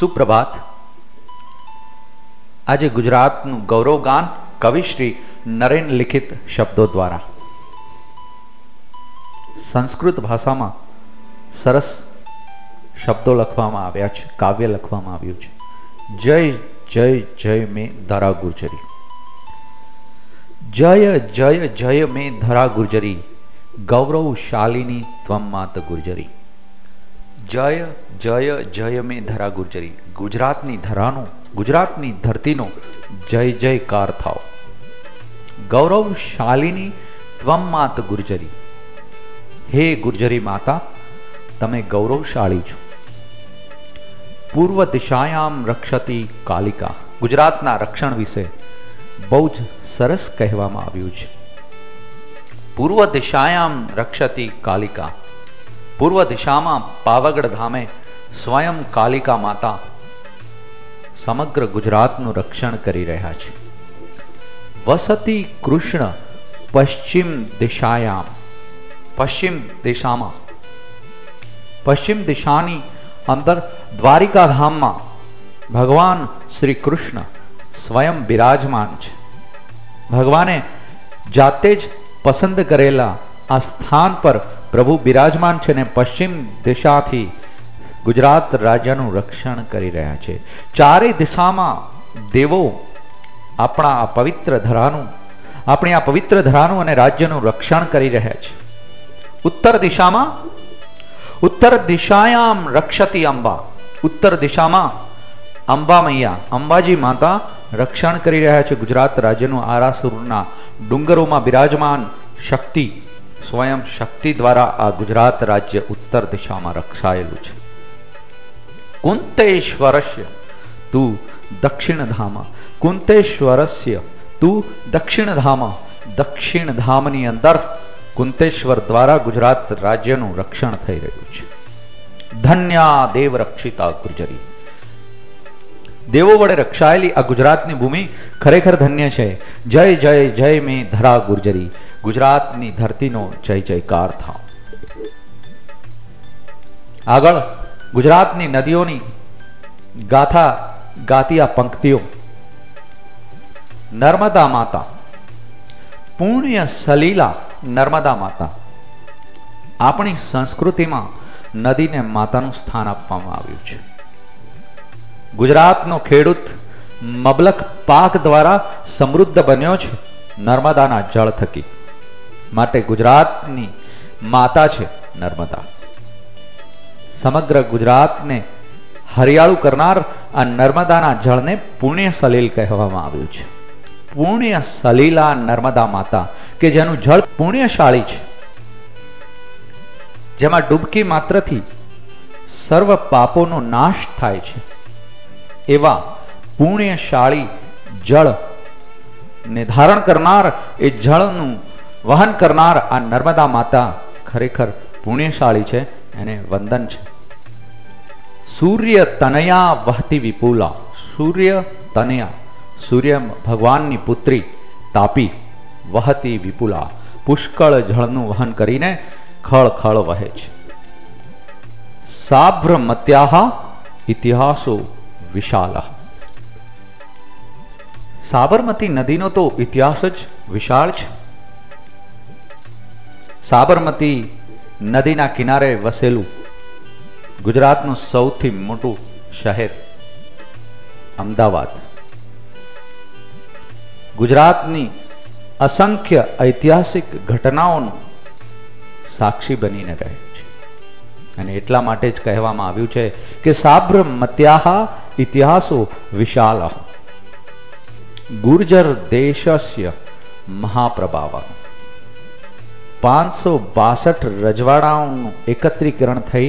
સુપ્રભાત. આજે ગુજરાતનું ગૌરવગાન કવિશ્રી નરેન લિખિત શબ્દો દ્વારા. સંસ્કૃત ભાષામાં સરસ શબ્દો લખવામાં આવ્યા છે, કાવ્ય લખવામાં આવ્યું છે. જય જય જય મેં ધરા ગુર્જરી. જય જય જય મેં ધરા ગુર્જરી, ગૌરવશાલિની ત્વમ માત ગુર્જરી. જય જય જય મે ધરા ગુર્જરી ગુજરાતની ધરાનો, ગુજરાતની ધરતીનો જય, જયકાર થાવ ગૌરવશાલિની ત્વમ માત ગુર્જરી. હે ગુર્જરી માતા, તમે ગૌરવશાળી છો. પૂર્વ દિશાયામ રક્ષતી કાલિકા. ગુજરાતના રક્ષણ વિશે બહુ જ સરસ કહેવામાં આવ્યું છે. પૂર્વ દિશાયામ રક્ષતી કાલિકા. પૂર્વ દિશામાં પાવાગઢ ધામે સ્વયં કાલિકા માતા સમગ્ર ગુજરાતનું રક્ષણ કરી રહ્યા છે. વસતી કૃષ્ણ પશ્ચિમ દિશાયામ. પશ્ચિમ દિશામાં. પશ્ચિમ દિશાની અંદર દ્વારિકા ધામમાં ભગવાન શ્રી કૃષ્ણ સ્વયં બિરાજમાન છે. ભગવાને જાતે જ પસંદ કરેલા આ સ્થાન પર પ્રભુ બિરાજમાન છે ને પશ્ચિમ દિશાથી ગુજરાત રાજ્યનું રક્ષણ કરી રહ્યા છે. ચારે દિશામાં દેવો આપણા આ પવિત્ર ધરાનું, આપણી આ પવિત્ર ધરાનું અને રાજ્યનું રક્ષણ કરી રહ્યા છે. ઉત્તર દિશામાં, ઉત્તર દિશાયામ રક્ષતી અંબા. ઉત્તર દિશામાં અંબા મૈયા, અંબાજી માતા રક્ષણ કરી રહ્યા છે ગુજરાત રાજ્યનું આરાસુરના ડુંગરોમાં બિરાજમાન શક્તિ. સ્વયં શક્તિ દ્વારા આ ગુજરાત રાજ્ય ઉત્તર દિશામાં રક્ષાયેલું છે. કુંતેશ્વરસ્ય, તું દક્ષિણ ધામ કુંતેશ્વરસ્ય, તું દક્ષિણ ધામ દક્ષિણ ધામની અંદર કુંતેશ્વર દ્વારા ગુજરાત રાજ્યનું રક્ષણ થઈ રહ્યું છે. ધન્યા દેવ રક્ષિતા ગુર્જરી. દેવો વડે રક્ષાયેલી આ ગુજરાતની ભૂમિ ખરેખર ધન્ય છે. જય જય જય મે ધરા ગુર્જરી. ગુજરાતની ધરતીનો જય જયકાર થાવ. આગળ ગુજરાતની નદીઓની ગાથા ગાતી આ પંક્તિઓ. નર્મદા માતા, પુણ્ય સલીલા નર્મદા માતા. આપણી સંસ્કૃતિમાં નદીને માતાનું સ્થાન આપવામાં આવ્યું છે. ગુજરાતનો ખેડૂત મબલક પાક દ્વારા સમૃદ્ધ બન્યો છે નર્મદાના જળ થકી. માટે ગુજરાતની માતા છે નર્મદા. સમગ્ર ગુજરાતને હરિયાળું કરનાર આ નર્મદાના જળને પુણ્ય સલીલ કહેવામાં આવ્યું છે. પુણ્ય સલીલા નર્મદા માતા કે જેનું જળ પુણ્યશાળી છે. જેમાં ડૂબકી માત્રથી સર્વ પાપોનો નાશ થાય છે. એવા પુણ્યશાળી જળ ને ધારણ કરનાર એ જળનું વહન કરનાર આ નર્મદા માતા ખરેખર પુણ્યશાળી છે, એને વંદન છે. સૂર્ય તનયા વહતી વિપુલા, સૂર્ય તનયા, સૂર્ય ભગવાનની પુત્રી તાપી વહતી વિપુલા, પુષ્કળ જળનું વહન કરીને ખળ ખળ વહે છે. સાભ્રમત્યા ઇતિહાસો વિશાલ. સાબરમતી નદીનો તો ઇતિહાસ જ વિશાળ છે. સાબરમતી નદીના કિનારે વસેલું ગુજરાતનું સૌથી મોટું શહેર અમદાવાદ. ગુજરાતની અસંખ્ય ઐતિહાસિક ઘટનાઓનું સાક્ષી બનીને રહે છે. અને એટલા માટે જ કહેવામાં આવ્યું છે કે સાબ્રમત્યા ઇતિહાસો વિશાલ. ગુર્જર દેશસ્ય મહાપ્રભાવ. પાંચસો બાસઠ રજવાડાઓનું એકત્રીકરણ થઈ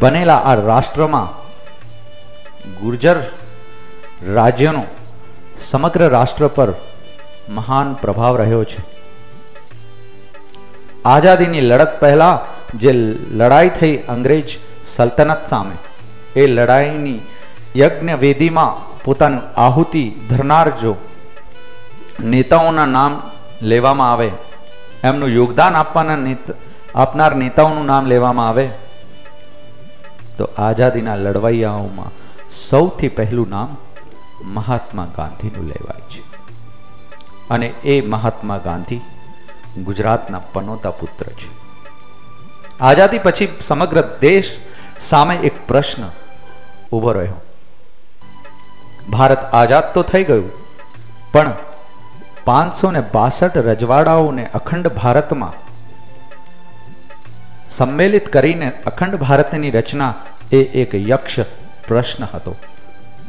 બનેલા આ રાષ્ટ્રમાં ગુર્જર રાજ્યનો સમગ્ર રાષ્ટ્ર પર મહાન પ્રભાવ રહ્યો છે. આઝાદીની લડત પહેલા જે લડાઈ થઈ અંગ્રેજ સલ્તનત સામે, એ લડાઈની યજ્ઞ વેદીમાં પોતાનું આહુતિ ધરનાર જો નેતાઓના નામ લેવામાં આવે એમનું યોગદાન આપવાના આપનાર નેતાઓનું નામ લેવામાં આવે. તો આઝાદીના લડવૈયાઓમાં સૌથી પહેલું નામ મહાત્મા ગાંધીનું લેવાય છે. અને એ મહાત્મા ગાંધી ગુજરાતના પનોતા પુત્ર છે. આઝાદી પછી સમગ્ર દેશ સામે એક પ્રશ્ન ઊભો રહ્યો. ભારત આઝાદ તો થઈ ગયું, પણ પાંચસો ને બાસઠ રજવાડાઓને અખંડ ભારતમાં સંમેલિત કરીને અખંડ ભારતની રચના એ એક યક્ષ પ્રશ્ન હતો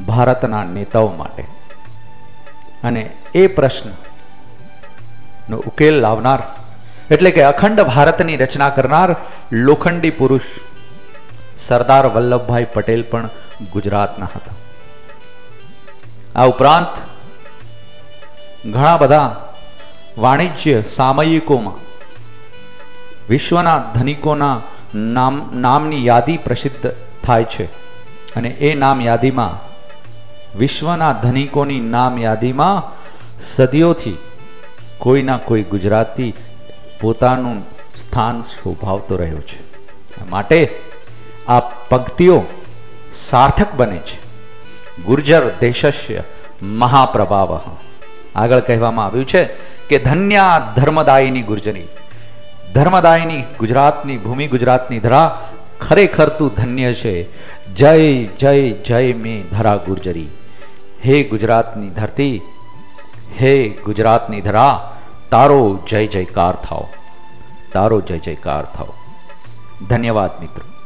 ભારતના નેતાઓ માટે. અને એ પ્રશ્ન ઉકેલ લાવનાર એટલે કે અખંડ ભારતની રચના કરનાર લોખંડી પુરુષ સરદાર વલ્લભભાઈ પટેલ પણ ગુજરાતના હતા. આ ઉપરાંત ઘણા બધા વાણિજ્ય સામયિકોમાં વિશ્વના ધનિકોના નામ, નામની યાદી પ્રસિદ્ધ થાય છે. અને એ નામ યાદીમાં, વિશ્વના ધનિકોની નામ યાદીમાં સદીઓથી કોઈના કોઈ ગુજરાતી પોતાનું સ્થાન શોભાવતો રહ્યો છે. માટે આ પંક્તિઓ સાર્થક બને છે. ગુર્જર દેશસ્ય મહાપ્રભાવ. આગળ કહેવામાં આવ્યું છે કે ધન્યા ધર્મદાયીની ગુર્જરી ધર્મદાયીની ગુજરાતની ભૂમિ, ગુજરાતની ધરા ખરેખર તું ધન્ય છે. જય જય જય મે ધરા ગુર્જરી. હે ગુજરાતની ધરતી, હે ગુજરાતની ધરા, તારો જય જયકાર થાવ. તારો જય જયકાર થાવ. ધન્યવાદ મિત્રો.